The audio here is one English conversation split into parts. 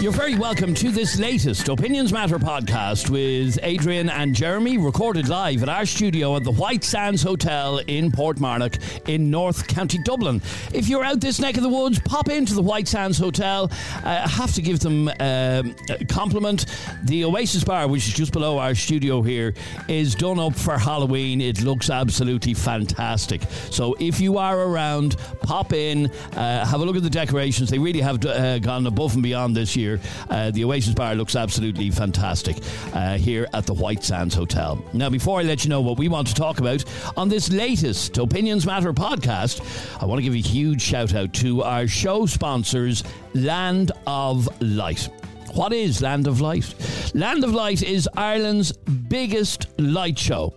You're very welcome to this latest Opinions Matter podcast with Adrian and Jeremy, recorded live at our studio at the White Sands Hotel in Portmarnock in North County Dublin. If you're out this neck of the woods, pop into the White Sands Hotel. Uh, I have to give them uh, a compliment. The Oasis Bar, which is just below our studio here, is done up for Halloween. It looks absolutely fantastic. So if you are around, pop in, uh, have a look at the decorations. They really have uh, gone above and beyond this year. Uh, the Oasis Bar looks absolutely fantastic uh, here at the White Sands Hotel. Now, before I let you know what we want to talk about on this latest Opinions Matter podcast, I want to give a huge shout out to our show sponsors, Land of Light. What is Land of Light? Land of Light is Ireland's biggest light show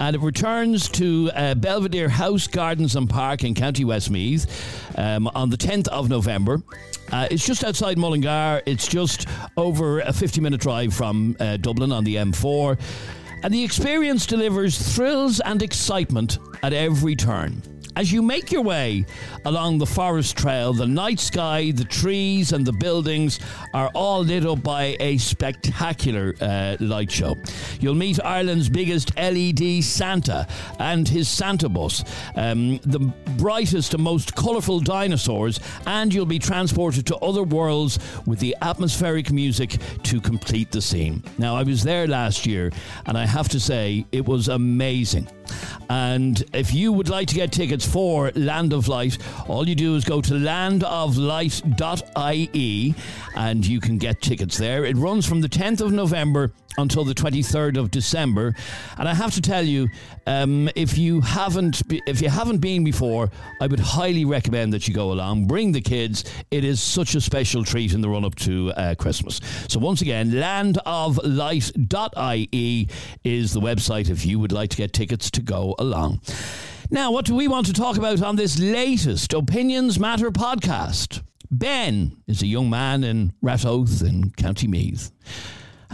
and it returns to uh, Belvedere House Gardens and Park in County Westmeath um, on the 10th of November. Uh, it's just outside Mullingar. It's just over a 50 minute drive from uh, Dublin on the M4. And the experience delivers thrills and excitement at every turn. As you make your way along the forest trail, the night sky, the trees, and the buildings are all lit up by a spectacular uh, light show. You'll meet Ireland's biggest LED Santa and his Santa bus, um, the brightest and most colourful dinosaurs, and you'll be transported to other worlds with the atmospheric music to complete the scene. Now, I was there last year, and I have to say, it was amazing. And if you would like to get tickets for Land of Light, all you do is go to landoflight.ie and you can get tickets there. It runs from the 10th of November until the 23rd of December. And I have to tell you, um, if you haven't if you haven't been before, I would highly recommend that you go along. Bring the kids. It is such a special treat in the run up to uh, Christmas. So once again, landoflight.ie is the website if you would like to get tickets to go along. Now, what do we want to talk about on this latest Opinions Matter podcast? Ben is a young man in Ratoath in County Meath.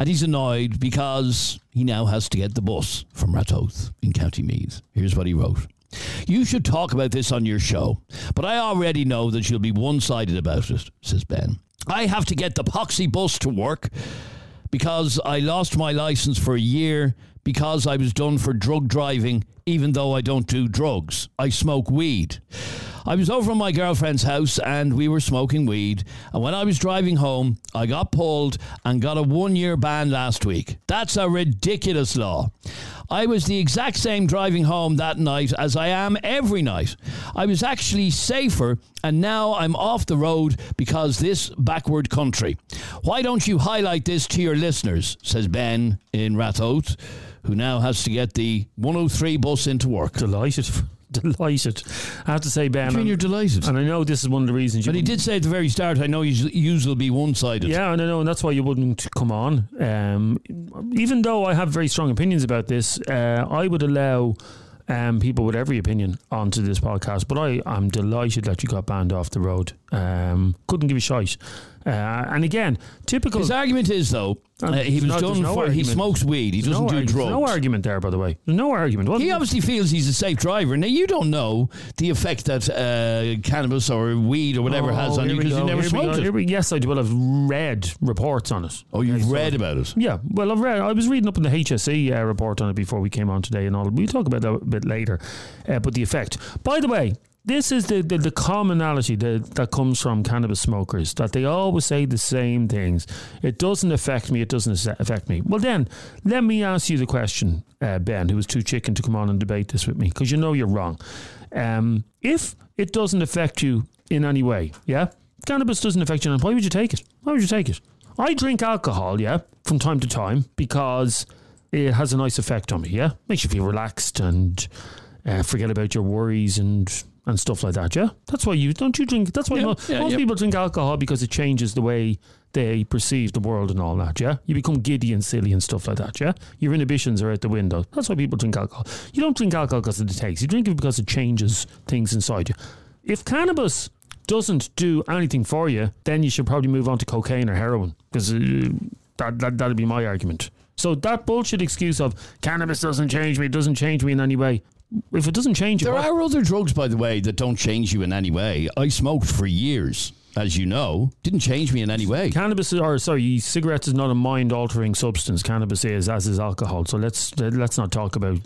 And he's annoyed because he now has to get the bus from Ratoath in County Meath. Here's what he wrote. You should talk about this on your show, but I already know that you'll be one sided about it, says Ben. I have to get the poxy bus to work because I lost my license for a year because I was done for drug driving, even though I don't do drugs. I smoke weed. I was over at my girlfriend's house and we were smoking weed. And when I was driving home, I got pulled and got a one year ban last week. That's a ridiculous law. I was the exact same driving home that night as I am every night. I was actually safer, and now I'm off the road because this backward country. Why don't you highlight this to your listeners? says Ben in Ratoath, who now has to get the 103 bus into work. Delighted. Delighted. I have to say, Ben. I mean, you're delighted. And I know this is one of the reasons you. But he did say at the very start, I know you will be one sided. Yeah, and I know, and that's why you wouldn't come on. Um, even though I have very strong opinions about this, uh, I would allow um, people with every opinion onto this podcast. But I, I'm delighted that you got banned off the road. Um, couldn't give a shite. Uh, and again, typical. His argument is though uh, he was no, done no for. Argument. He smokes weed. He there's doesn't no do drugs. no argument there, by the way. There's no argument. What he obviously feels he's a safe driver. Now you don't know the effect that uh, cannabis or weed or whatever oh, has on you because you never smoked it. We, yes, I do. Well, I've read reports on it. Oh, you've read about it? Yeah. Well, I've read. I was reading up in the HSE uh, report on it before we came on today, and all. We'll talk about that a bit later. Uh, but the effect. By the way, this is the, the, the commonality that, that comes from cannabis smokers that they always say the same things. It doesn't affect me, it doesn't affect me. Well, then, let me ask you the question, uh, Ben, who was too chicken to come on and debate this with me, because you know you're wrong. Um, if it doesn't affect you in any way, yeah? Cannabis doesn't affect you, and why would you take it? Why would you take it? I drink alcohol, yeah, from time to time because it has a nice effect on me, yeah? Makes you feel relaxed and uh, forget about your worries and and stuff like that. Yeah, that's why you don't you drink. That's why yeah, most, yeah, most yeah. people drink alcohol because it changes the way they perceive the world and all that. Yeah, you become giddy and silly and stuff like that. Yeah, your inhibitions are out the window. That's why people drink alcohol. You don't drink alcohol because of the taste. You drink it because it changes things inside you. If cannabis doesn't do anything for you, then you should probably move on to cocaine or heroin because uh, that, that that'd be my argument. So that bullshit excuse of cannabis doesn't change me, it doesn't change me in any way. If it doesn't change you, There are other drugs, by the way, that don't change you in any way. I smoked for years, as you know. Didn't change me in any way. Cannabis, is- or sorry, cigarettes is not a mind-altering substance. Cannabis is, as is alcohol. So let's let's not talk about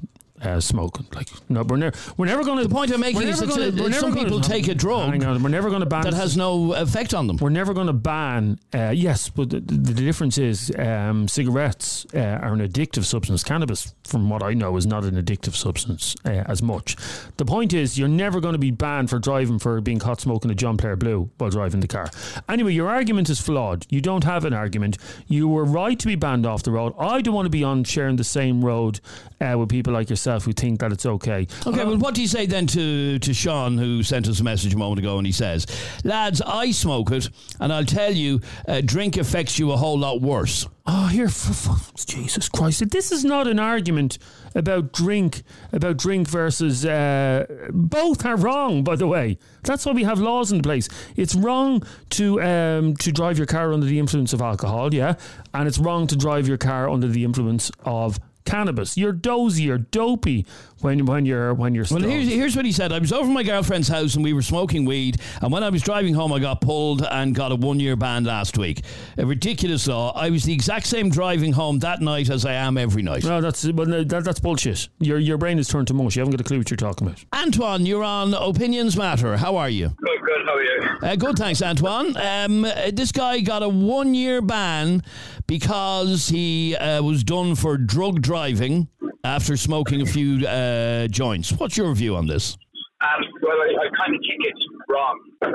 uh, smoking. Like, no, we're never we're never going to. The point I'm making is that, gonna- uh, we're never some gonna- people take a drug on, we're never going to ban that has no effect on them. We're never going to ban. Uh, yes, but the, the difference is um, cigarettes uh, are an addictive substance. Cannabis, from what I know, is not an addictive substance uh, as much. The point is, you're never going to be banned for driving for being caught smoking a John Player Blue while driving the car. Anyway, your argument is flawed. You don't have an argument. You were right to be banned off the road. I don't want to be on sharing the same road uh, with people like yourself who think that it's okay. Okay, well, what do you say then to, to Sean, who sent us a message a moment ago, and he says, Lads, I smoke it, and I'll tell you, uh, drink affects you a whole lot worse. Oh, here, for, for, Jesus Christ! This is not an argument about drink, about drink versus. Uh, both are wrong, by the way. That's why we have laws in place. It's wrong to um, to drive your car under the influence of alcohol, yeah, and it's wrong to drive your car under the influence of cannabis. You're dozy, you're dopey when when you're when you're. Well, here's, here's what he said. I was over at my girlfriend's house and we were smoking weed. And when I was driving home, I got pulled and got a one year ban last week. A ridiculous law. I was the exact same driving home that night as I am every night. no, that's well, no, that, that's bullshit. Your your brain is turned to mush. You haven't got a clue what you're talking about. Antoine, you're on Opinions Matter. How are you? Good, good. How are you? Uh, good, thanks, Antoine. Um, uh, this guy got a one year ban because he uh, was done for drug driving after smoking a few uh, joints. What's your view on this? Um, well, I, I kind of think it's wrong. 100%.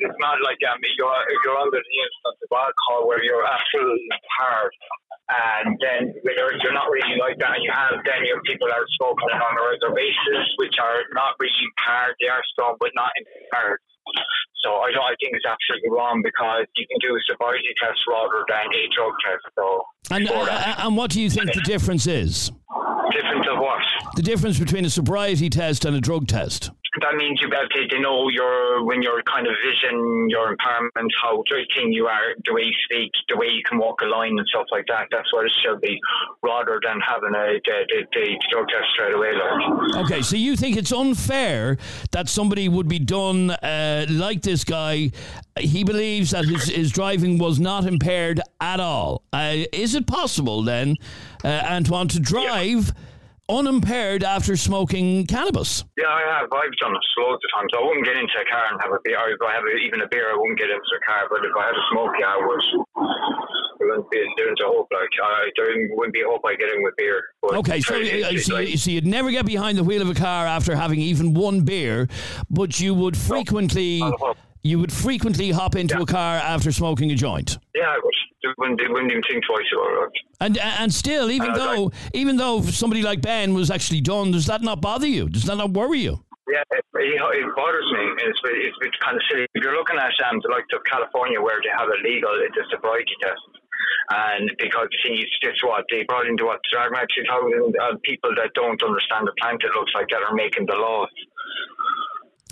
It's not like um, you're, you're under the influence of alcohol where you're absolutely hard. And then you're, you're not really like that, and you have then your people are smoking on a regular basis, which are not really impaired. They are strong, but not impaired. So I don't. I think it's absolutely wrong because you can do a sobriety test rather than a drug test. So And, uh, and what do you think the difference is? difference of what? The difference between a sobriety test and a drug test? That means you have to, know your when your kind of vision, your impairment, how thing you are, the way you speak, the way you can walk a line and stuff like that. That's what it should be, rather than having a the, the, the drug test straight away. Like. Okay, so you think it's unfair that somebody would be done uh, like this guy? He believes that his, his driving was not impaired at all. Uh, is it possible then, uh, Antoine, to drive unimpaired after smoking cannabis? Yeah, I have. I've done it loads of times. I wouldn't get into a car and have a beer. If I have a, even a beer, I wouldn't get into a car. But if I had a smoke, yeah, I would. There wouldn't be, there's a hope. Like, I, wouldn't be hope I get in with beer. Okay, so, uh, so, like- so you'd never get behind the wheel of a car after having even one beer, but you would frequently you would frequently hop into a car after smoking a joint. yeah, I would. They wouldn't, they wouldn't even think twice about it. And and still, even Uh, though even though somebody like Ben was actually done, does that not bother you? Does that not worry you? Yeah, it, it, bothers me. It's, it's, it's kind of silly. If you're looking at um, the likes of California, where they have a legal, it's a sobriety test. And because see, it's just what they brought into what drag match 2000 uh, people that don't understand the plant, it looks like that are making the laws.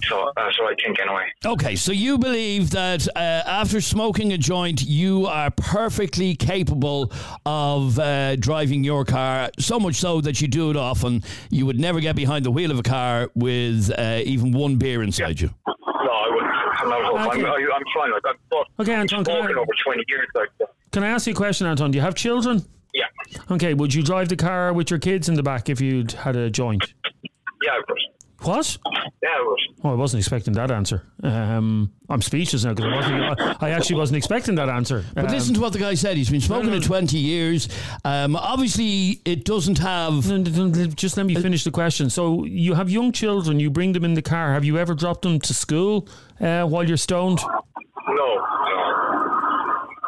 So that's what I think anyway. Okay, so you believe that uh, after smoking a joint, you are perfectly capable of uh, driving your car, so much so that you do it often. You would never get behind the wheel of a car with uh, even one beer inside you. No, I wouldn't. I'm not. Okay. I'm, I, I'm fine. Like I've fought- Okay, Anton, can I- spoken over 20 years. Like Can I ask you a question, Anton? Do you have children? yeah, Okay, would you drive the car with your kids in the back if you'd had a joint? yeah, I would. What? Yeah, I would. Oh, I wasn't expecting that answer. Um, I'm speechless now because I, wasn't- I actually wasn't expecting that answer. But Um, listen to what the guy said. He's been smoking no, for no. 20 years. Um, obviously, it doesn't have. no, no, no, Just let me finish the question. So you have young children. You bring them in the car. Have you ever dropped them to school uh, while you're stoned? No, no,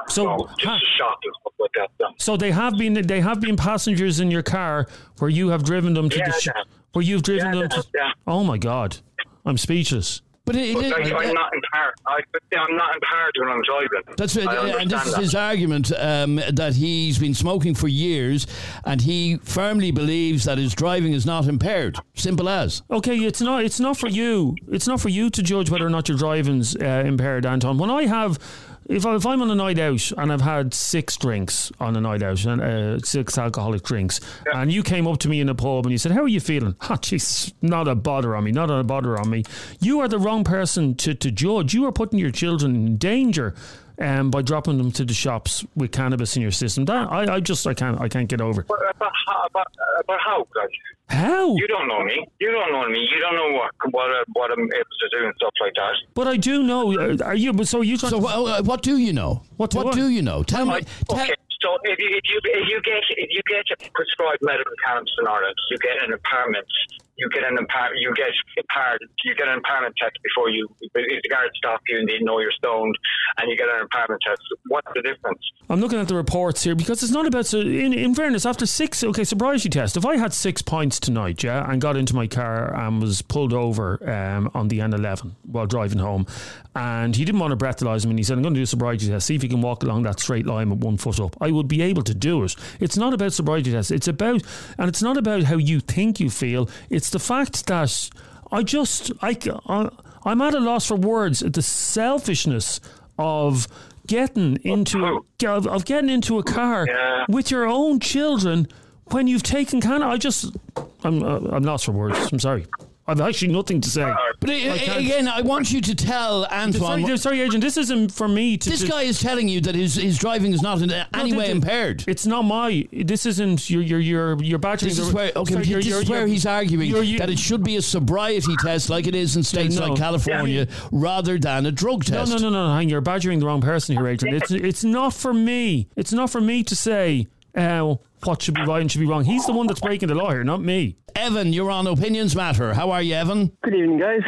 So, no. Just ha- a shot and stuff like that. Yeah. so they have been they have been passengers in your car where you have driven them to Yeah, the sh- yeah. where you've driven Yeah, them to. yeah. Oh my God, I'm speechless. But it, But it- like, I'm not impaired. I, I'm not impaired when I'm driving. That's I right, and this is that. his argument um, that he's been smoking for years, and he firmly believes that his driving is not impaired. Simple as. Okay, it's not. It's not for you. It's not for you to judge whether or not your driving's uh, impaired, Anton. When I have if, I, if I'm on a night out and I've had six drinks on a night out and uh, six alcoholic drinks, and you came up to me in a pub and you said, "How are you feeling?" Ah, jeez, not a bother on me, not a bother on me. You are the wrong person to, to judge. You are putting your children in danger um, by dropping them to the shops with cannabis in your system. That I, I just I can't I can't get over. But about how, about, about how, guys? How? You don't know me. You don't know me. You don't know what what uh, what I'm able to do and stuff like that. But I do know. uh, Are you? but So you? trying So to- uh, what do you know? What what do I- do you know? Tell me. I, tell- okay, so if you, if you if you get if you get prescribed medical cannabis in Ireland, you get an impairment. You get an impairment. You get impaired. You get an impairment test before you. If the guards stop you and they know you're stoned, and you get an impairment test. What's the difference? I'm looking at the reports here because it's not about. So in, in fairness, after six, okay, sobriety test. If I had six pints tonight, yeah, and got into my car and was pulled over um, on the N11 while driving home, and he didn't want to breathalyze me, and he said, "I'm going to do a sobriety test. See if you can walk along that straight line with one foot up." I would be able to do it. It's not about sobriety test. It's about, and it's not about how you think you feel. It's the fact that I just, I, I I'm at a loss for words at the selfishness of getting into a, of, of getting into a car Yeah. with your own children when you've taken can I just I'm uh, I'm lost for words. I'm sorry. I've actually nothing to say. but can't- again, I want you to tell Antoine. Sorry, sorry, agent. This isn't for me to. this to- guy is telling you that his, his driving is not in any No, way th- impaired. It's not my. This isn't your your your your badgering. This is where okay, sorry, but your- this your- is where he's arguing your- your- that it should be a sobriety test like it is in states no. like California rather than a drug No, test. No, no, no, no, hang. You're badgering the wrong person here, Adrian. It's it's not for me. It's not for me to say uh, what should be right and should be wrong. He's the one that's breaking the law here, not me. Evan, you're on Opinions Matter. How are you, Evan? Good evening, guys.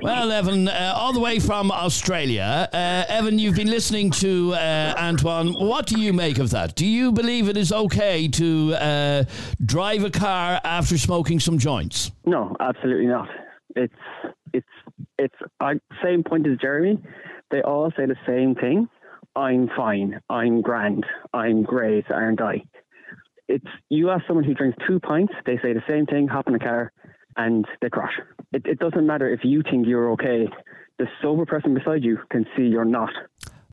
Well, Evan, uh, all the way from Australia. Uh, Evan, you've been listening to uh, Antoine. What do you make of that? Do you believe it is okay to uh, drive a car after smoking some joints? No, absolutely not. It's it's it's I, same point as Jeremy. They all say the same thing. I'm fine. I'm grand. I'm great, aren't I? It's you ask someone who drinks two pints, they say the same thing. Hop in a car, and they crash. It, it doesn't matter if you think you're okay. The sober person beside you can see you're not.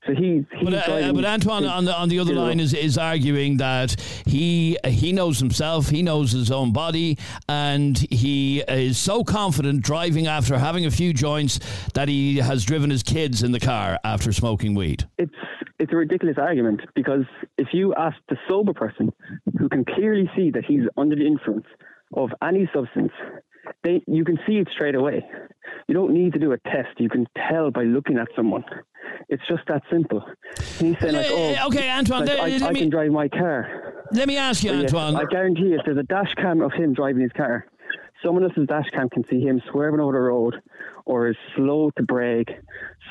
So he, he's But, uh, but Antoine his- on the on the other line is, is arguing that he he knows himself, he knows his own body, and he is so confident driving after having a few joints that he has driven his kids in the car after smoking weed. it's it's a ridiculous argument because if you ask the sober person who can clearly see that he's under the influence of any substance, they you can see it straight away. You don't need to do a test. You can tell by looking at someone. It's just that simple. He's saying like, "Oh, okay, Antoine, like, let- I, me- can drive my car." Let me ask you, But yes, Antoine. I guarantee you, if there's a dash cam of him driving his car, someone else's dash cam can see him swerving over the road, or is slow to brake,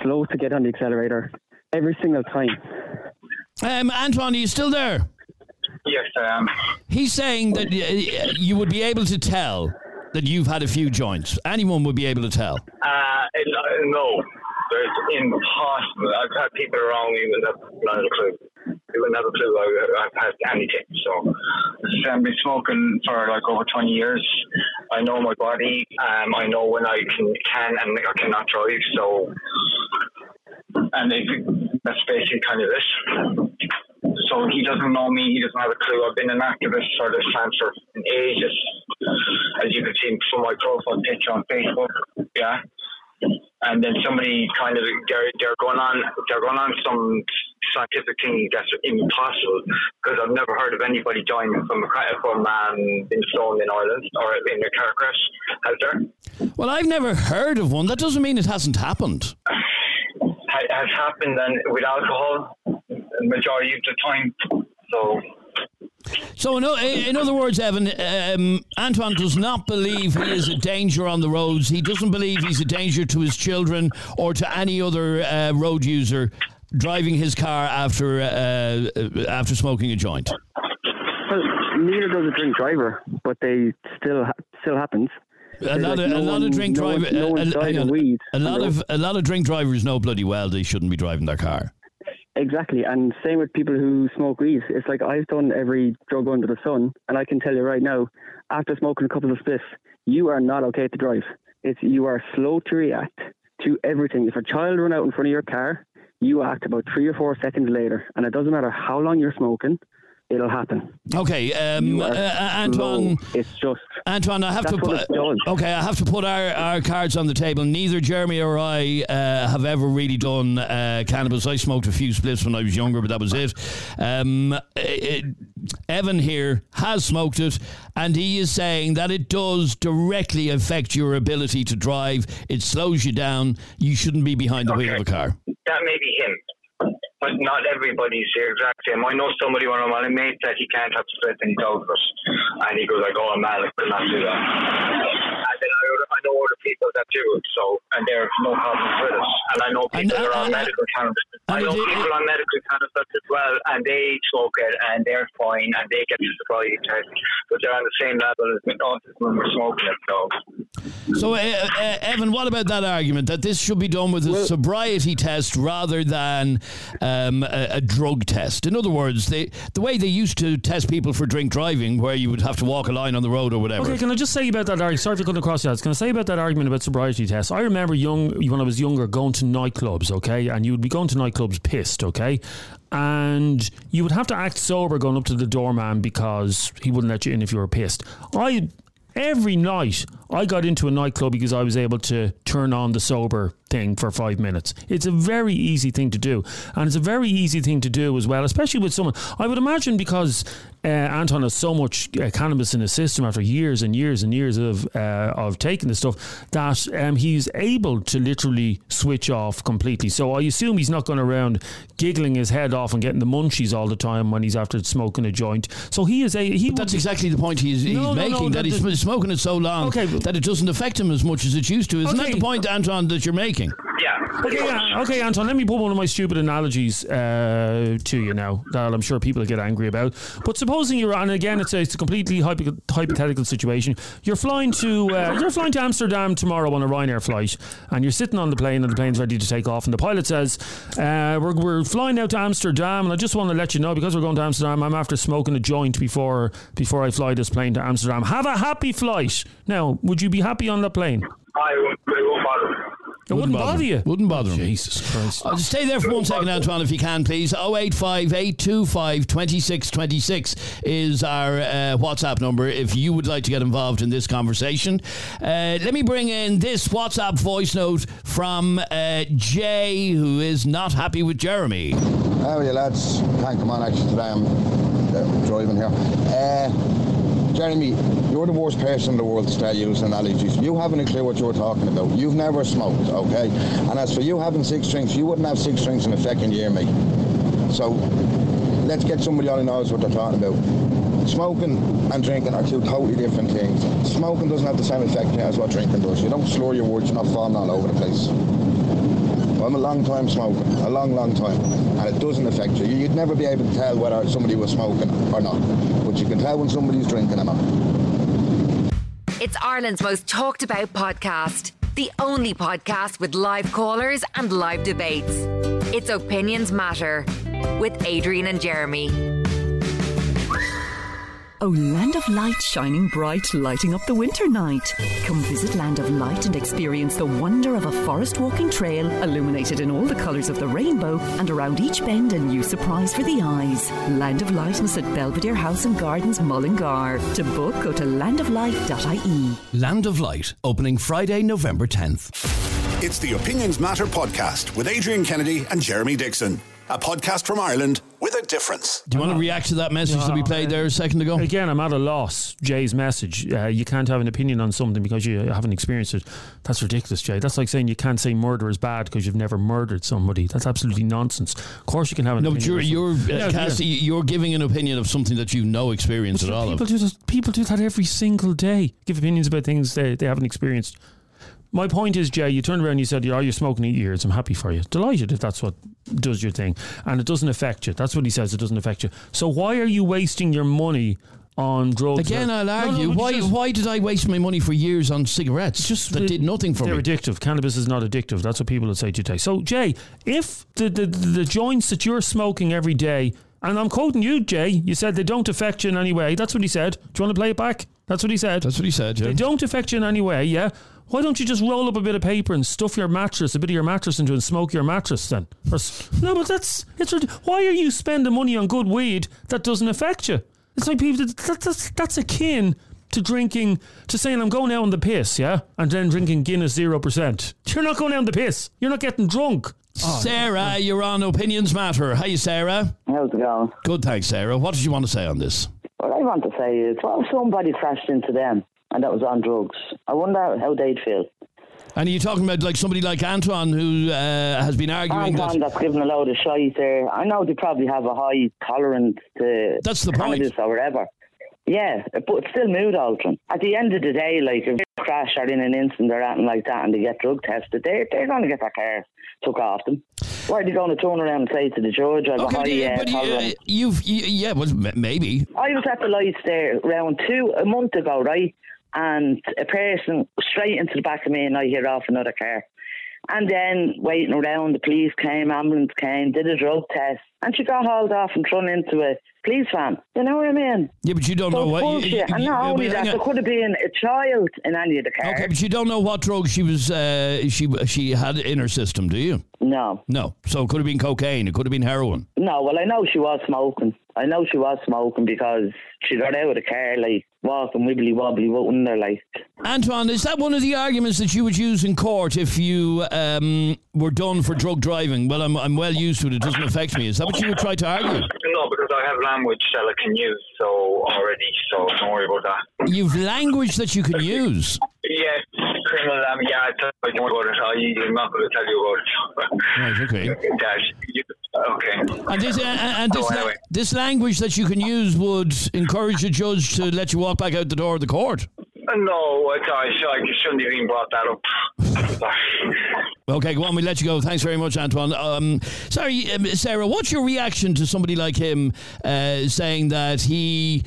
slow to get on the accelerator, every single time. Um, Antoine, are you still there? Yes, I am. He's saying that uh, you would be able to tell that you've had a few joints. Anyone would be able to tell. Uh, no, it's impossible. I've had people around me who have not a clue. They wouldn't have a clue I, I've had anything. So I've been smoking for like over 20 years. I know my body. Um, I know when I can, can and I cannot drive. So, and it, that's basically kind of it. So he doesn't know me. He doesn't have a clue. I've been an activist for this time for ages, as you can see from my profile picture on Facebook. Yeah and then somebody kind of they're, they're going on they're going on some scientific thing that's impossible because I've never heard of anybody dying from a from um, being stoned in Ireland or in a car crash. Has there? Well, I've never heard of one. That doesn't mean it hasn't happened. Ha- has happened then with alcohol the majority of the time. So So, in, o- in other words, Evan, um, Antoine does not believe he is a danger on the roads. He doesn't believe he's a danger to his children or to any other uh, road user driving his car after uh, after smoking a joint. Well, neither does a drink driver, but they still ha- still happens. A lot, like of, no a lot one- of drink no drivers. no one's died of weed a lot of a lot of drink drivers know bloody well they shouldn't be driving their car. Exactly, and same with people who smoke weed. It's like I've done every drug under the sun, and I can tell you right now, after smoking a couple of spliffs, you are not okay to drive. It's you are slow to react to everything. If a child run out in front of your car, You act about three or four seconds later, and it doesn't matter how long you're smoking, it'll happen. Okay, um, uh, uh, Antoine. slow. It's just Antoine, I have to put. Okay, I have to put our, our cards on the table. Neither Jeremy or I uh, have ever really done uh, cannabis. I smoked a few spliffs when I was younger, but that was it. Um, it. Evan here has smoked it, and he is saying that it does directly affect your ability to drive. It slows you down. You shouldn't be behind the wheel of a car. that may be him. But not everybody's the exact same. I know somebody, one of my mates, said he can't have split and he's out of it. And he goes, like, oh, man, I could not do that. And then I, I know other people that do it, so, and there's no problems with it. And I know And- people that are on and- medical cannabis. I and know it- people on medical cannabis as well, and they smoke it, and they're fine, and they get the sobriety test, but they're on the same level as autism when we're smoking it, so. So, uh, uh, Evan, what about that argument that this should be done with a sobriety test rather than um, a, a drug test? In other words, they, the way they used to test people for drink driving, where you would have to walk a line on the road or whatever. Okay, can I just say about that argument? Sorry for cutting across you. Can I say about that argument about sobriety tests? I remember young when I was younger going to nightclubs, okay, and you would be going to nightclubs pissed, okay, and you would have to act sober going up to the doorman because he wouldn't let you in if you were pissed. I every night I got into a nightclub because I was able to turn on the sober thing for five minutes. It's a very easy thing to do, and it's a very easy thing to do as well, especially with someone. I would imagine because uh, Anton has so much uh, cannabis in his system after years and years and years of uh, of taking the stuff that um, he's able to literally switch off completely. So I assume he's not going around giggling his head off and getting the munchies all the time when he's after smoking a joint. So he is a he. That's exactly the point he's, he's No, no, no, making. that that he's the- smoking it so long Okay, that it doesn't affect him as much as it used to. Isn't that the point, Anton, that you're making? Yeah. Okay, yeah, okay, Anton. Let me put one of my stupid analogies uh, to you now that I'm sure people get angry about. But supposing you're, and again, it's a, it's a completely hypo- hypothetical situation. You're flying to uh, you're flying to Amsterdam tomorrow on a Ryanair flight, and you're sitting on the plane, and the plane's ready to take off, and the pilot says, uh, we're, "We're flying out to Amsterdam, and I just want to let you know because we're going to Amsterdam. I'm after smoking a joint before before I fly this plane to Amsterdam. Have a happy flight." Now, would you be happy on the plane? I wouldn't I won't bother. It wouldn't, bother you. Wouldn't bother him. Jesus Christ. Uh, stay there for one second, Antoine, if you can, please. 085 825 2626 is our uh, WhatsApp number if you would like to get involved in this conversation. Uh, let me bring in this WhatsApp voice note from uh, Jay, who is not happy with Jeremy. How are you lads? Can't come on actually today. I'm uh, driving here. Jeremy, you're the worst person in the world to start using analogies. You haven't a clue what you're talking about. You've never smoked, okay? And as for you having six drinks, you wouldn't have six drinks in a second year, mate. So let's get somebody on who knows what they're talking about. Smoking and drinking are two totally different things. Smoking doesn't have the same effect as what drinking does. You don't slur your words, you're not falling all over the place. I'm a long time smoker, a long, long time, and it doesn't affect you. You'd never be able to tell whether somebody was smoking or not, but you can tell when somebody's drinking or not. It's Ireland's most talked about podcast. The only podcast with live callers and live debates. It's Opinions Matter with Adrian and Jeremy. Oh, Land of Light shining bright, lighting up the winter night. Come visit Land of Light and experience the wonder of a forest walking trail illuminated in all the colours of the rainbow and around each bend a new surprise for the eyes. Land of Light is at Belvedere House and Gardens, Mullingar. To book, go to landoflight.ie. Land of Light, opening Friday, November 10th. It's the Opinions Matter podcast with Adrian Kennedy and Jeremy Dixon. A podcast from Ireland with a difference. Do you want to react to that message that we played there a second ago? Again, I'm at a loss. Jay's message. Uh, you can't have an opinion on something because you haven't experienced it. That's ridiculous, Jay. That's like saying you can't say murder is bad because you've never murdered somebody. That's absolutely nonsense. Of course, you can have an No, but opinion. you're you're uh, Yeah, Cassie, yeah. you're giving an opinion of something that you've no experience at all People of. do that. People do that every single day. Give opinions about things they, they haven't experienced. My point is, Jay, you turned around and you said, "Oh, you're smoking eight years. I'm happy for you. Delighted if that's what does your thing, and it doesn't affect you. That's what he says. It doesn't affect you. So why are you wasting your money on drugs? Again, that- I'll No, no, argue. why just- why did I waste my money for years on cigarettes just that did nothing for me? they're me? addictive. Cannabis is not addictive. That's what people would say today. So, Jay, if the, the the joints that you're smoking every day And I'm quoting you, Jay. You said they don't affect you in any way. That's what he said. Do you want to play it back? That's what he said. That's what he said. Yeah. They don't affect you in any way, yeah? Why don't you just roll up a bit of paper and stuff your mattress, a bit of your mattress into and smoke your mattress then? Or no, but that's it's. Why are you spending money on good weed that doesn't affect you? It's like people. That, that, that's that's akin to drinking to saying I'm going out on the piss, yeah, and then drinking Guinness zero percent. You're not going out on the piss. You're not getting drunk. Oh, Sarah, you're on Opinions Matter. Hi, Sarah. How's it going? Good, thanks, Sarah. What did you want to say on this? What I want to say is, what if somebody crashed into them and that was on drugs? I wonder how they'd feel. And are you talking about like somebody like Antoine who uh, has been arguing Anton that? that's given a load of shite there. I know they probably have a high tolerance to That's the point. or whatever. Yeah, but it's still mood altering. At the end of the day, like if they crash or in an incident or anything like that and they get drug tested, they're, they're going to get their car took off them. Why are they going to turn around and say to the judge, I have Okay, high you- uh, but you, tolerance? you've you, yeah, well, maybe. I was at the lights there around two a month ago, right? And a person straight into the back of me, and I hear off another car. And then waiting around, the police came, ambulance came, did a drug test, and she got hauled off and thrown into a police van. You know what I mean? Yeah, but you don't So know what. bullshit. you- you- and not you- only that, hang there could have been a child in any of the cars. Okay, but you don't know what drug she was uh, she she had in her system, do you? No, No. So it could have been cocaine. It could have been heroin. no. Well, I know she was smoking. I know she was smoking because she got out of the car like walking wibbly wobbly, wasn't there? Like, Antoine, is that one of the arguments that you would use in court if you um, were done for drug driving? Well, I'm I'm well used to it. It doesn't affect me. Is that what you would try to argue? No, because I have language that I can use so already, so don't worry about that. You've language that you can use. Yeah, criminal. Um, yeah, I don't worry about it. I'm not going to tell you about it. Right. Okay. That, you, okay. And this uh, and this, la- anyway. this language that you can use would encourage a judge to let you walk back out the door of the court. No, I, I, I shouldn't have even brought that up. Okay, go on. We let you go. Thanks very much, Antoine. Um, sorry, um, Sarah. What's your reaction to somebody like him uh, saying that he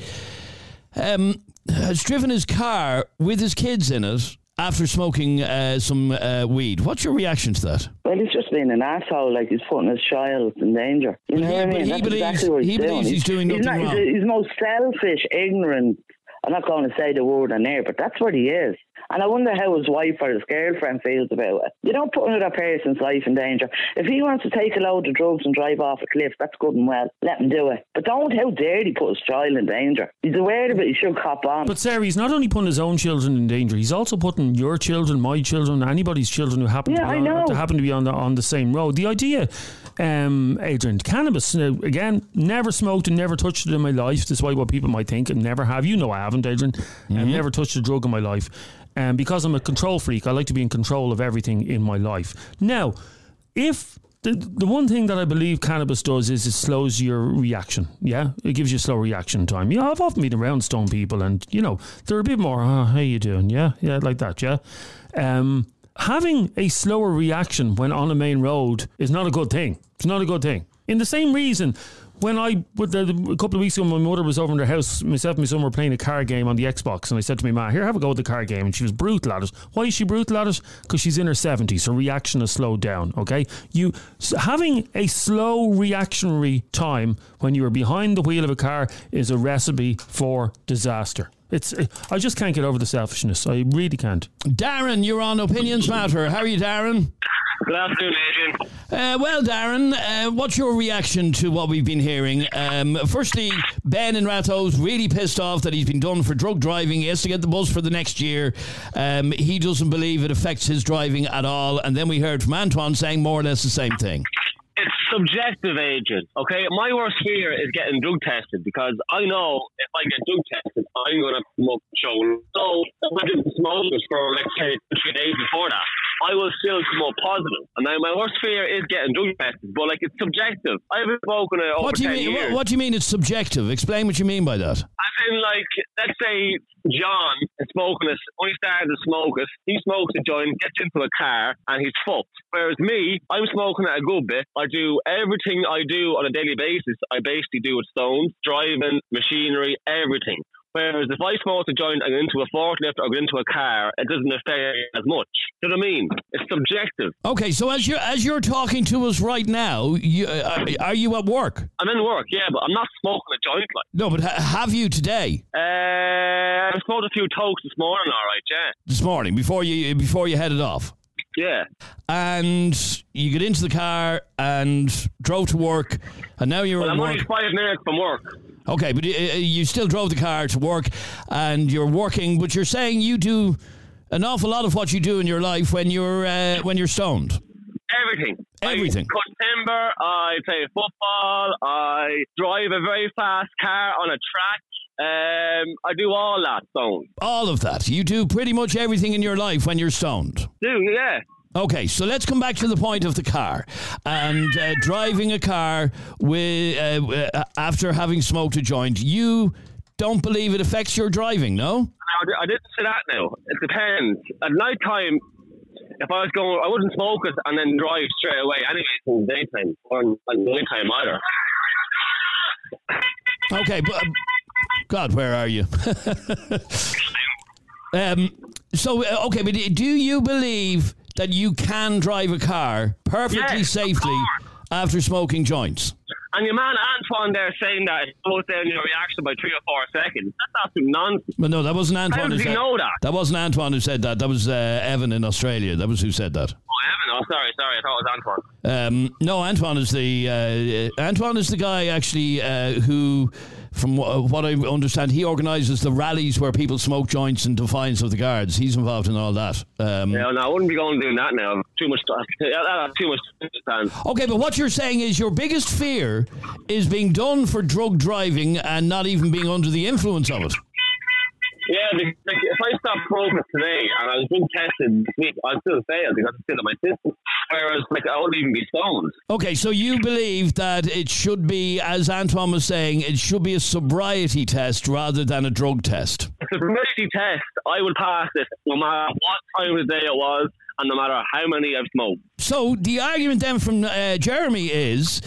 um, has driven his car with his kids in it after smoking uh, some uh, weed? What's your reaction to that? well, he's just being an asshole. Like he's putting his child in danger. You know he- what I mean? he That's believes- exactly what he's he doing. believes he's doing he's nothing not, wrong. He's, he's most selfish, ignorant. I'm not going to say the word on air, but that's what he is. And I wonder how his wife or his girlfriend feels about it. You don't put another person's life in danger. If he wants to take a load of drugs and drive off a cliff, that's good and well. Let him do it. But don't, how dare he put his child in danger? He's aware of it. He should cop on. But Sarah, he's not only putting his own children in danger; he's also putting your children, my children, anybody's children who happen Yeah, to be I on, know. to happen to be on the on the same road. The idea, um, Adrian, cannabis. Now, again, never smoked and never touched it in my life, despite what people might think, and never have. You know, I haven't, Adrian. I've never touched a drug in my life, and because I'm a control freak, I like to be in control of everything in my life. Now, if the, the one thing that I believe cannabis does is it slows your reaction. Yeah, it gives you slow reaction time. Yeah, I've often been around stone people, and you know they're a bit more. Oh, how you doing? Yeah, yeah, like that. Yeah. Um, having a slower reaction when on a main road is not a good thing. It's not a good thing. In the same reason, when I a couple of weeks ago, my mother was over in their house. Myself and my son were playing a card game on the Xbox, and I said to my ma, "Here, have a go at the card game." And she was brutal at it. Why is she brutal at it? Because she's in her seventies. Her reaction has slowed down. Okay, you having a slow reactionary time when you are behind the wheel of a car is a recipe for disaster. It's eh, I just can't get over the selfishness. I really can't. Darren, you're on Opinions Matter. How are you, Darren? Good afternoon, Adrian. Uh, well, Darren, uh, what's your reaction to what we've been hearing? Um, firstly, Ben and Ratoath's really pissed off that he's been done for drug driving. He has to get the bus for the next year. Um, he doesn't believe it affects his driving at all. And then we heard from Antoine saying more or less the same thing. It's subjective, Adrian. Okay, my worst fear is getting drug tested because I know if I get drug tested, I'm going to come up. So I didn't smoke this for let's say three days before that, I will still come up positive. And now my worst fear is getting drug tested, but like it's subjective. I've been smoking it uh, over What do you ten mean? years. What, what do you mean it's subjective? Explain what you mean by that. As in, like, let's say John is smoking it, only started to smoke it. He smokes a joint, gets into a car, and he's fucked. Whereas me, I'm smoking it a good bit. I do everything I do on a daily basis. I basically do with stones, driving, machinery, everything. Whereas if I smoke a joint and into a forklift or into a car, it doesn't affect as much. Do you know what I mean? It's subjective. Okay, so as you're as you're talking to us right now, you, uh, are you at work? I'm in work, yeah, but I'm not smoking a joint. Like, No, but ha- have you today, uh, I smoked a few tokes this morning. All right, yeah, this morning, before you before you headed off? Yeah. and you get into the car and drove to work, and now you're Well, I'm work. only five minutes from work. Okay, but uh, you still drove the car to work, and you're working. But you're saying you do an awful lot of what you do in your life when you're uh, when you're stoned. Everything. Everything. I cut timber. I play football. I drive a very fast car on a track. Um, I do all that. Stone. All of that. You do pretty much everything in your life when you're stoned. Do yeah. Okay, so let's come back to the point of the car and uh, driving a car with uh, uh, after having smoked a joint. You don't believe it affects your driving, no? I didn't say that now. It depends. At night time, if I was going, I wouldn't smoke it and then drive straight away. Anyway, in the daytime or in daytime either. Okay, but um, God, where are you? um, so uh, okay, but do you believe that you can drive a car perfectly Yes, safely after smoking joints? And your man Antoine there saying that it slows down your reaction by three or four seconds. That's absolute nonsense. Well, no, that wasn't Antoine. How he said, know that? That wasn't Antoine who said that. That was uh, Evan in Australia. That was who said that. Oh, Evan. Oh, sorry, sorry. I thought it was Antoine. Um, no, Antoine is the uh, Antoine is the guy actually uh, who, from what I understand, he organises the rallies where people smoke joints in defiance of the guards. He's involved in all that. Um, Yeah, no, I wouldn't be going doing that now. Too much. Too much. Time. Okay, but what you're saying is your biggest fear is being done for drug driving and not even being under the influence of it. Yeah, because if I stop smoking today and I was being tested this week, I'd still fail because it's still in my system. Whereas, like, I wouldn't even be stoned. Okay, so you believe that it should be, as Antoine was saying, it should be a sobriety test rather than a drug test. It's a sobriety test, I would pass it no matter what time of day it was and no matter how many I've smoked. So the argument then from uh, Jeremy is.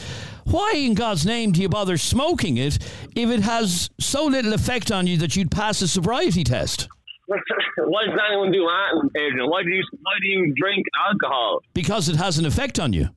Why in God's name do you bother smoking it if it has so little effect on you that you'd pass a sobriety test? Why does anyone do that, eh, Adrian? Why do you why do you drink alcohol? Because it has an effect on you.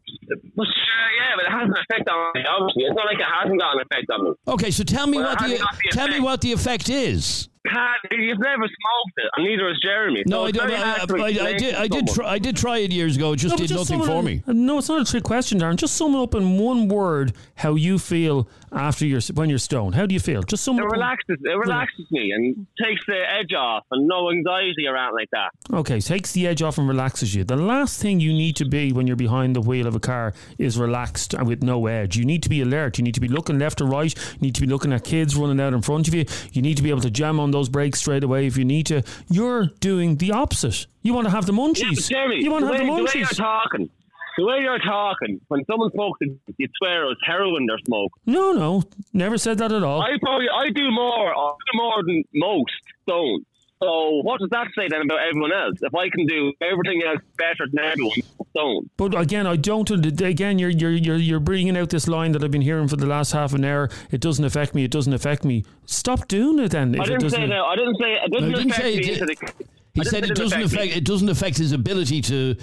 Well, sure, yeah, but it has an effect on me. Obviously, it's not like it hasn't got an effect on me. Okay, so tell me Well, what the, the tell me effect. what the effect is. Can't, you've never smoked it, and neither has Jeremy. No, so I, don't, very I, I, I did. I did. Try, I did try it years ago. It just No, did just nothing for up- me. No, it's not a trick question, Darren. Just sum it up in one word how you feel after you're when you're stoned. How do you feel? Just sum It it relaxes, it relaxes me and takes the edge off, and no anxiety around like that. Okay, takes the edge off and relaxes you. The last thing you need to be when you're behind the wheel of a car is relaxed and with no edge. You need to be alert. You need to be looking left or right. You need to be looking at kids running out in front of you. You need to be able to jam on those brakes straight away if you need to. You're doing the opposite. You want to have the Yeah, munchies. Jeremy, you want to have way, the the way you're talking, the way you're talking, when someone smokes, you swear it was heroin they're smoking. No, no, never said that at all. I probably, I do more, I do more than most stones. So what does that say then about everyone else? If I can do everything else better than everyone, stone. But again, I don't. Again, you're you're you're you're bringing out this line that I've been hearing for the last half an hour. It doesn't affect me. It doesn't affect me. Stop doing it then. I didn't say that. I didn't say it No, doesn't he didn't say me. It into did- the, He said it doesn't me. affect. It doesn't affect his ability to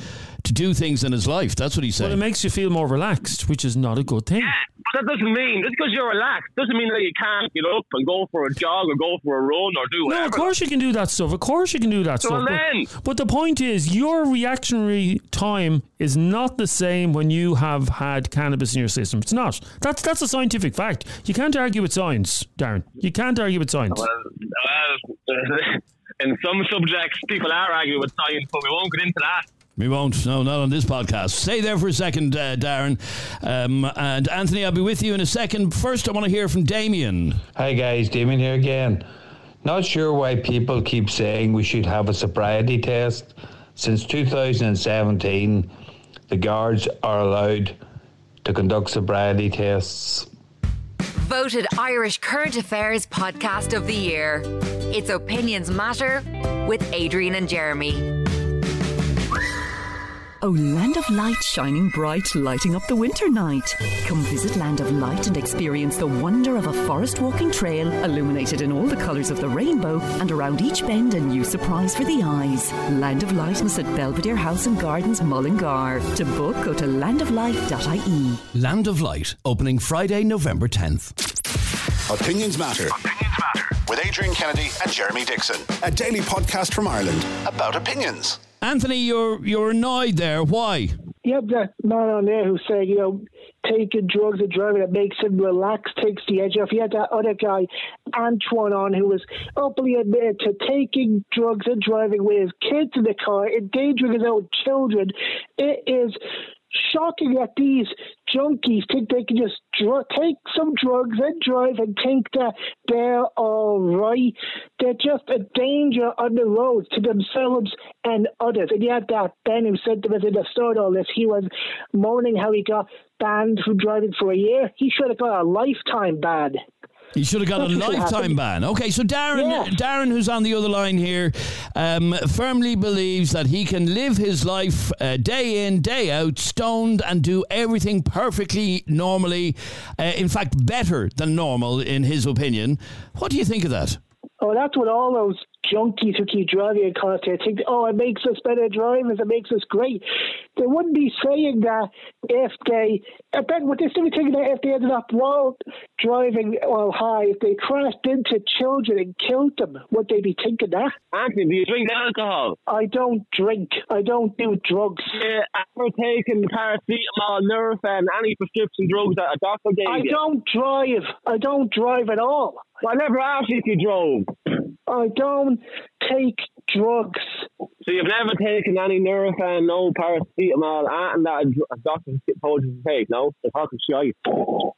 to do things in his life. That's what he said. But it makes you feel more relaxed, which is not a good thing. But that doesn't mean just because you're relaxed doesn't mean that you can't get up and go for a jog or go for a run or do whatever. No, of course you can do that stuff. Of course you can do that So stuff. But- then- But, the point is, your reactionary time is not the same when you have had cannabis in your system. It's not. That's that's a scientific fact. You can't argue with science, Darren. You can't argue with science. Well, well, in some subjects, people are arguing with science, but we won't get into that. We won't. No, not on this podcast. Stay there for a second, uh, Darren. Um, and Anthony, I'll be with you in a second. First, I want to hear from Damien. Hi guys, Damien here again. Not sure why people keep saying we should have a sobriety test. Since 2017, the guards are allowed to conduct sobriety tests. Voted Irish Current Affairs Podcast of the Year. It's Opinions Matter with Adrian and Jeremy. Oh, Land of Light shining bright, lighting up the winter night. Come visit Land of Light and experience the wonder of a forest walking trail illuminated in all the colours of the rainbow and around each bend a new surprise for the eyes. Land of Light is at Belvedere House and Gardens, Mullingar. To book, go to landoflight.ie. Land of Light, opening Friday, November 10th. Opinions matter. Opinions matter. With Adrian Kennedy and Jeremy Dixon, a daily podcast from Ireland about opinions. Anthony, you're you're annoyed there. Why? Have that man on there who's saying, you know, taking drugs and driving that makes him relax, takes the edge off. You had that other guy, Antoine, on who was openly admitted to taking drugs and driving with his kids in the car, endangering his own children. It is shocking that these junkies think they can just dr- take some drugs and drive and think that they're all right. They're just a danger on the road to themselves and others. And yet that Ben who said them as in the start all this, he was moaning how he got banned from driving for a year. He should have got a lifetime ban. He should have got a lifetime ban. Okay, so Darren, Yeah. Darren, who's on the other line here, um, firmly believes that he can live his life uh, day in, day out, stoned, and do everything perfectly normally. Uh, in fact, better than normal, in his opinion. What do you think of that? Oh, that's what all those junkies who keep driving in cars here think, oh, it makes us better drivers, it makes us great. They wouldn't be saying that if they, I bet what they're still be thinking that if they ended up while driving while high, if they crashed into children and killed them, would they be thinking that? Anthony, do you drink alcohol? I don't drink. I don't do drugs. Yeah, ever taken paracetamol, Nurofen, any prescription drugs that a doctor gave I you? don't drive. I don't drive at all. I never asked if you drove. I don't take drugs. So you've never taken any Nurofen, no paracetamol, and that a a doctor told you to take, no? The fucking shite.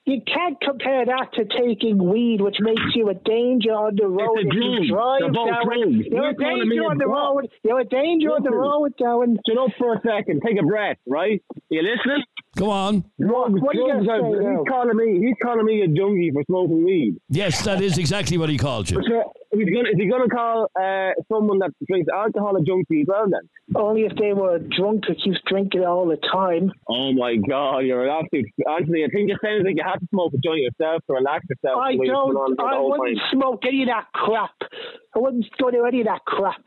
You can't compare that to taking weed, which makes you a danger on the road. a if you drug. drive They're both down, drugs. you're You're a danger on the road. You're a danger on the road, Darren. Shut up for a second. Take a breath, right? You listening? Go on. Drugs, What are you drugs gonna say now? he's calling me. He's calling me a junkie for smoking weed. Yes, that is exactly what he called you. So is he gonna, is he gonna call uh, someone that drinks alcohol a junkie as well? Then? Only if they were drunk who keeps drinking all the time. Oh my God, you're an absolute Anthony. I think it sounds like you have to smoke a joint yourself to relax yourself. I the way you've don't. been on the I wouldn't time. smoke any of that crap. I wouldn't go to any of that crap.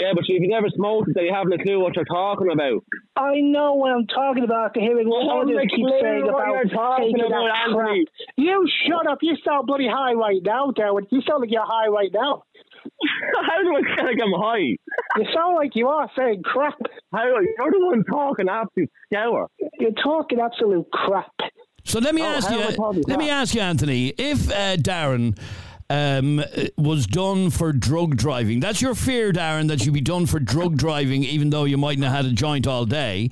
Yeah, but if you never smoked, then you haven't a clue what you're talking about. I know what I'm talking about. The hearing what Well, others keep saying about you're talking taking about, that Anthony. crap. You shut up. You sound bloody high right now, Darren. You sound like you're high right now. How do I sound like I'm high? You sound like you are saying crap. How you're the one talking absolute scour. You're talking absolute crap. So let me Oh, ask you. am I talking Let me ask you, Anthony. If uh, Darren um, was done for drug driving, that's your fear, Darren, that you'd be done for drug driving, even though you mightn't have had a joint all day.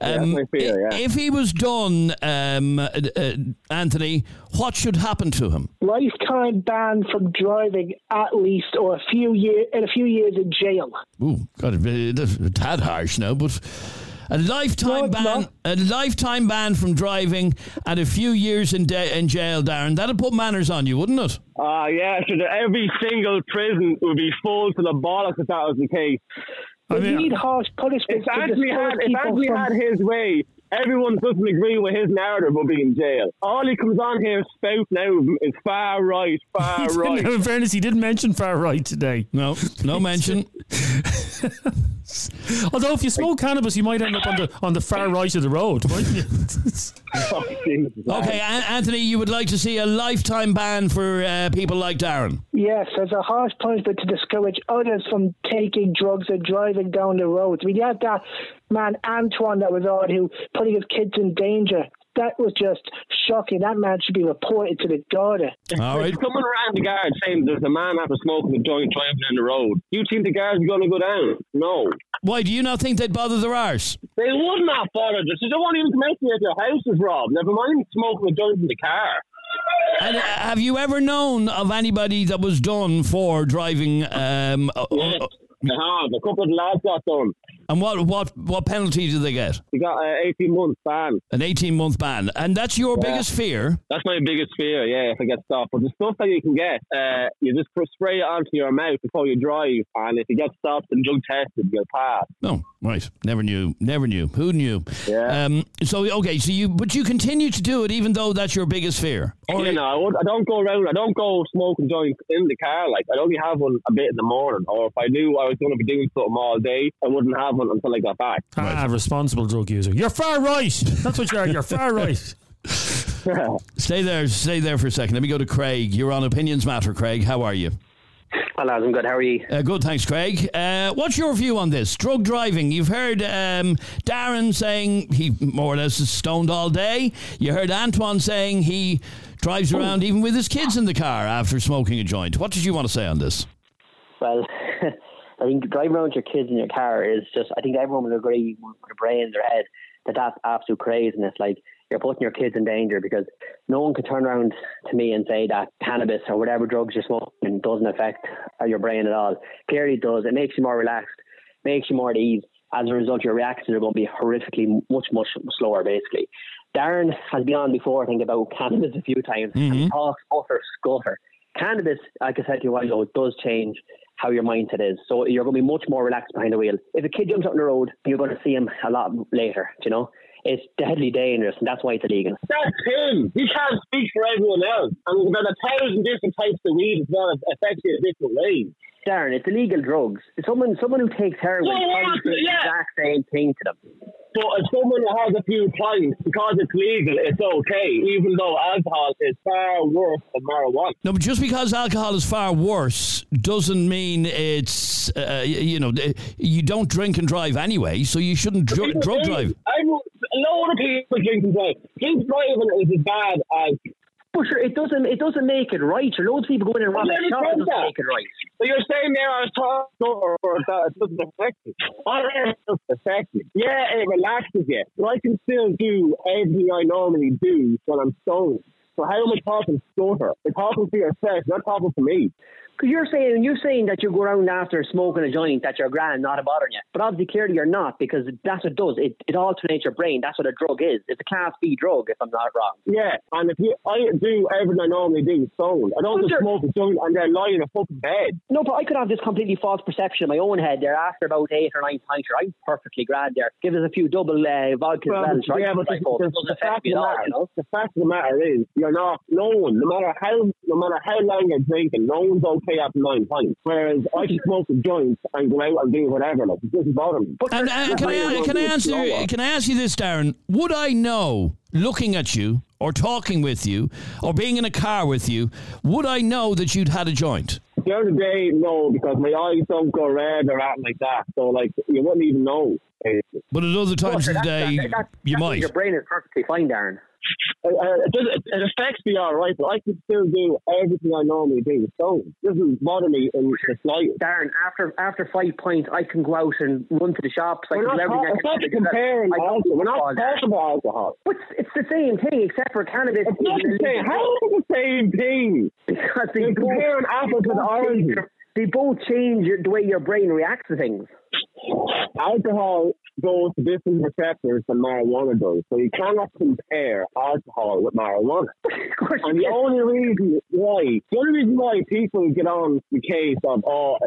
Yeah, fear, yeah. If he was done, um, uh, uh, Anthony, what should happen to him? Lifetime ban from driving at least, or a few year and a few years in jail. Ooh, got a, that's a tad harsh now, but. A lifetime No, ban, not. a lifetime ban from driving, and a few years in, de- in jail, Darren. That'd put manners on you, wouldn't it? Ah, yeah, so every single prison would be full to the bollocks if that was the case. We mean, need harsh punishments If to Anthony had, if Anthony from- had his way, everyone doesn't agree with his narrative will be in jail. All he comes on here spouting out is far right, far He right. didn't- in fairness, he didn't mention far right today. No, no mention. Although, if you smoke cannabis, you might end up on the on the far right of the road, mightn't you? Okay, An- Anthony, you would like to see a lifetime ban for uh, people like Darren. Yes, as a harsh punishment to discourage others from taking drugs and driving down the roads. We had that man Antoine that was on who putting his kids in danger. That was just shocking. That man should be reported to the Garda. All right. If someone around the guard saying there's a man after smoking a joint driving down the road, you think the guards are going to go down? No. Why do you not think they'd bother their arse? They would not bother this. They won't even come out to you if your house is robbed. Never mind smoking a joint in the car. And uh, have you ever known of anybody that was done for driving? Um, uh, Yes, uh, they have. A couple of lads got done. And what what what penalty do they get? You got an 18 month ban. An 18 month ban. And that's your Yeah. biggest fear? That's my biggest fear, yeah, if I get stopped. But the stuff that you can get, uh, you just spray it onto your mouth before you drive, and if you get stopped and drug tested, you'll pass. No, right. Never knew. Never knew. Who knew? Yeah. Um, so okay, so you but you continue to do it even though that's your biggest fear. Or you know, I, would, I don't go around. I don't go smoking joints in the car. Like I'd only have one a bit in the morning, or if I knew I was going to be doing something all day, I wouldn't have one until I got back. Ah, responsible drug user. You're far right. That's what you are. You're far right. Stay there, stay there for a second. Let me go to Craig. You're on Opinions Matter, Craig. How are you? Hello, I'm good. How are you? Uh, good, thanks, Craig. Uh, what's your view on this drug driving? You've heard um, Darren saying he more or less is stoned all day. You heard Antoine saying he drives around even with his kids in the car after smoking a joint. What did you want to say on this? Well, I think driving around with your kids in your car is just, I think everyone will agree with a brain in their head that that's absolute craziness. Like, you're putting your kids in danger because no one can turn around to me and say that cannabis or whatever drugs you're smoking doesn't affect your brain at all. Clearly it does. It makes you more relaxed, makes you more at ease. As a result, your reactions are going to be horrifically much, much slower, basically. Darren has been on before, I think, about cannabis a few times. And he talks utter scutter. Cannabis, like I said to you a while ago, it does change how your mindset is. So you're going to be much more relaxed behind the wheel. If a kid jumps out on the road, you're going to see him a lot later, you know? It's deadly dangerous, and that's why it's illegal. That's him. He can't speak for everyone else. And there's about a thousand different types of weed as well, affect you in different ways. Darren, it's illegal drugs. Someone someone who takes heroin Yeah, yeah, probably does the yeah. exact same thing to them. But if someone has a few pints, because it's legal, it's okay, even though alcohol is far worse than marijuana. No, but just because alcohol is far worse doesn't mean it's, uh, you know, you don't drink and drive anyway, so you shouldn't dr- drug drive. I know a lot of people drink and drive. Drink driving is as bad as. But sure, it doesn't it doesn't make it right. Sure, loads of people go in and rob a shop. It doesn't that. make it right. So you're saying there I was talking or, or that it doesn't affect me. I it doesn't affect me. Yeah, it relaxes you. But I can still do everything I normally do when I'm stoned. So how am I talking stutter? You're talking for yourself, not talking for me. Because you're saying you're saying that you go around after smoking a joint that you're grand, not a bothering you. But obviously, clearly you're not because that's what it does. It it alternates your brain. That's what a drug is. It's a class B drug, if I'm not wrong. Yeah, and if you, I do everything I normally do stoned. I don't But just smoke a joint and then lie in a fucking bed. No, but I could have this completely false perception in my own head there after about eight or nine pints. Sure, I'm perfectly grand there. Give us a few double uh, vodka Well, well. Sure, yeah, but the, the, the fact me of the all, matter, you know? the fact of the matter is, you're not. No one, no matter how, no matter how long you're drinking, no one's okay after nine pints. Whereas I can smoke a joint and go out and do whatever. Like it doesn't bother me. And, uh, can, I, can, I answer, can I ask you this, Darren? Would I know, looking at you, or talking with you, or being in a car with you, would I know that you'd had a joint? The other day, no, because my eyes don't go red or anything like that. So, like, you wouldn't even know. Basically. But at other times of the day, that- that- you that might. Your brain is perfectly fine, Darren. Uh, it, does, it, it affects me all right, but I can still do everything I normally do. So it doesn't bother me in the slightest. Darren, after after five pints, I can go out and run to the shops. I We're can not, do everything. ta- I it's can not do. comparing I alcohol. We're not alcohol, talking about alcohol. But it's the same thing, except for cannabis. It's not is the same. How is it the same thing? Because they You're both, comparing apples with both change oranges. They both change the way your brain reacts to things. Alcohol goes to different receptors than marijuana does. So you cannot compare alcohol with marijuana. And the only reason why, the only reason why people get on the case of, oh,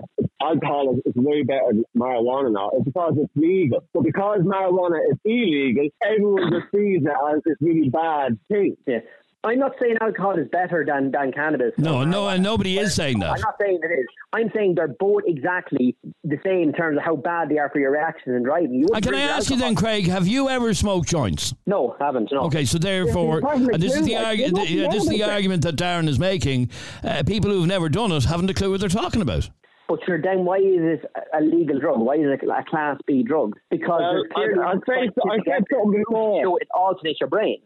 alcohol is, is way better than marijuana now is because it's legal. But because marijuana is illegal, everyone just sees it as this really bad thing. Yeah. I'm not saying alcohol is better than, than cannabis. No, no, and nobody is saying that. I'm not saying it is. I'm saying they're both exactly the same in terms of how bad they are for your reactions in driving. You And can I ask you then, Craig, have you ever smoked joints? No, haven't. No. Okay, so therefore, and this is the, argu- yeah, this is the argument that Darren is making. Uh, people who've never done it haven't a clue what they're talking about. But sure, then why is it a legal drug? Why is it a class B drug? Because Well, there's clearly I- I'd say- I said something to before. show It alternates your brain.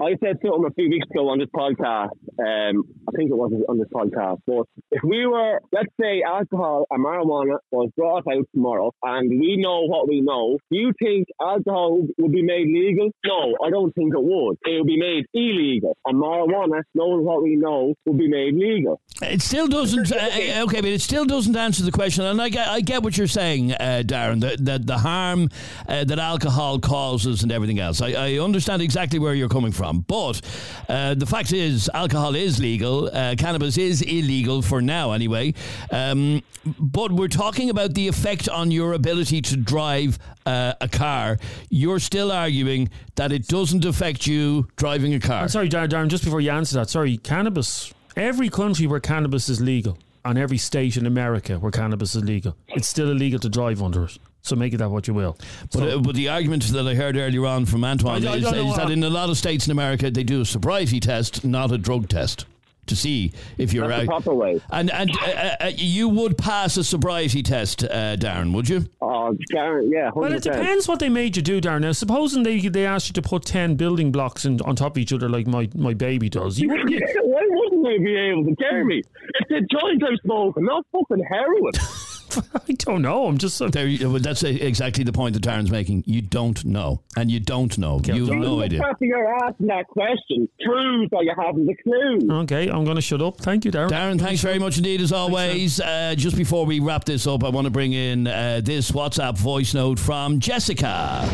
I said something a few weeks ago on this podcast. Um, I think it was on this podcast. But if we were, let's say, alcohol and marijuana was brought out tomorrow, and we know what we know, do you think alcohol would be made legal? No, I don't think it would. It would be made illegal. And marijuana, knowing what we know, would be made legal. It still doesn't. Uh, okay, but it still doesn't doesn't answer the question. And I get, I get what you're saying, uh, Darren, that the, harm uh, that alcohol causes and everything else. I, I, understand exactly where you're coming from. But uh, the fact is, alcohol is legal, uh, cannabis is illegal for now, anyway. Um, but we're talking about the effect on your ability to drive uh, a car. You're still arguing that it doesn't affect you driving a car. I'm sorry, Darren, just before you answer that, sorry, cannabis. Every country where cannabis is legal on every state in America where cannabis is legal. It's still illegal to drive under it. So make of that what you will. But, so, uh, but the argument that I heard earlier on from Antoine I, I is, is that in a lot of states in America they do a sobriety test, not a drug test to see if you're That's proper way. And and uh, uh, uh, you would pass a sobriety test, uh, Darren, would you? Oh, Darren, yeah. 100%. Well, it depends what they made you do, Darren. Now, supposing they they asked you to put ten building blocks in, on top of each other like my, my baby does, you wouldn't. Why wouldn't they be able to carry me? It's a joint I'm smoking, not fucking heroin. I don't know. I'm just there. That's exactly the point that Darren's making. You don't know, and you don't know. you have no idea. The you're asking that question proves that you haven't a clue. Okay, I'm going to shut up. Thank you, Darren. Darren, thanks very much indeed, as always. Uh, just before we wrap this up, I want to bring in uh, this WhatsApp voice note from Jessica.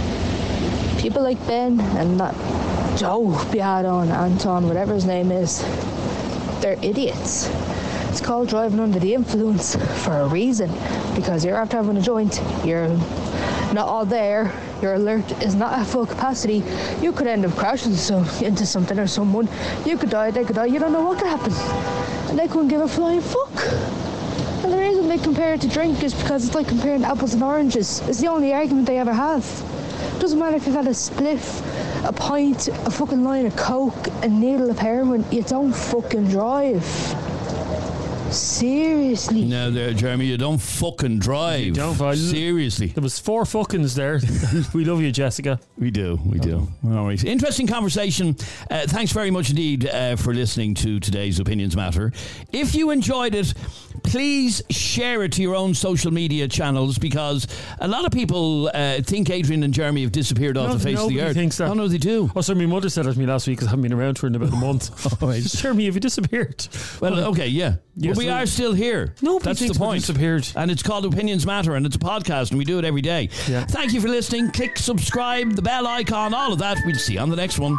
People like Ben and that Joe Biadon, Anton, whatever his name is, they're idiots. It's called driving under the influence for a reason because you're after having a joint, you're not all there, your alert is not at full capacity. You could end up crashing so, into something or someone. You could die, they could die, you don't know what could happen. And they couldn't give a flying fuck. And the reason they compare it to drink is because it's like comparing apples and oranges. It's the only argument they ever have. It doesn't matter if you've had a spliff, a pint, a fucking line of coke, a needle of heroin, you don't fucking drive. Seriously. No, there, Jeremy, you don't fucking drive. You don't, I, Seriously. There was four fuckings there. we love you, Jessica. We do. We do. All right. Interesting conversation. Uh, thanks very much indeed uh, for listening to today's Opinions Matter. If you enjoyed it, please share it to your own social media channels because a lot of people uh, think Adrian and Jeremy have disappeared off no, the face of the earth. Thinks that. Oh, no, they do. Oh, sorry, my mother said it to me last week because I haven't been around for in about a month. oh, right. Jeremy, have you disappeared? Well, okay, yeah. Yes, we are still here. No, that's the point. Disappeared. And it's called Opinions Matter, and it's a podcast, and we do it every day. Yeah. Thank you for listening. Click subscribe, the bell icon, all of that. We'll see you on the next one.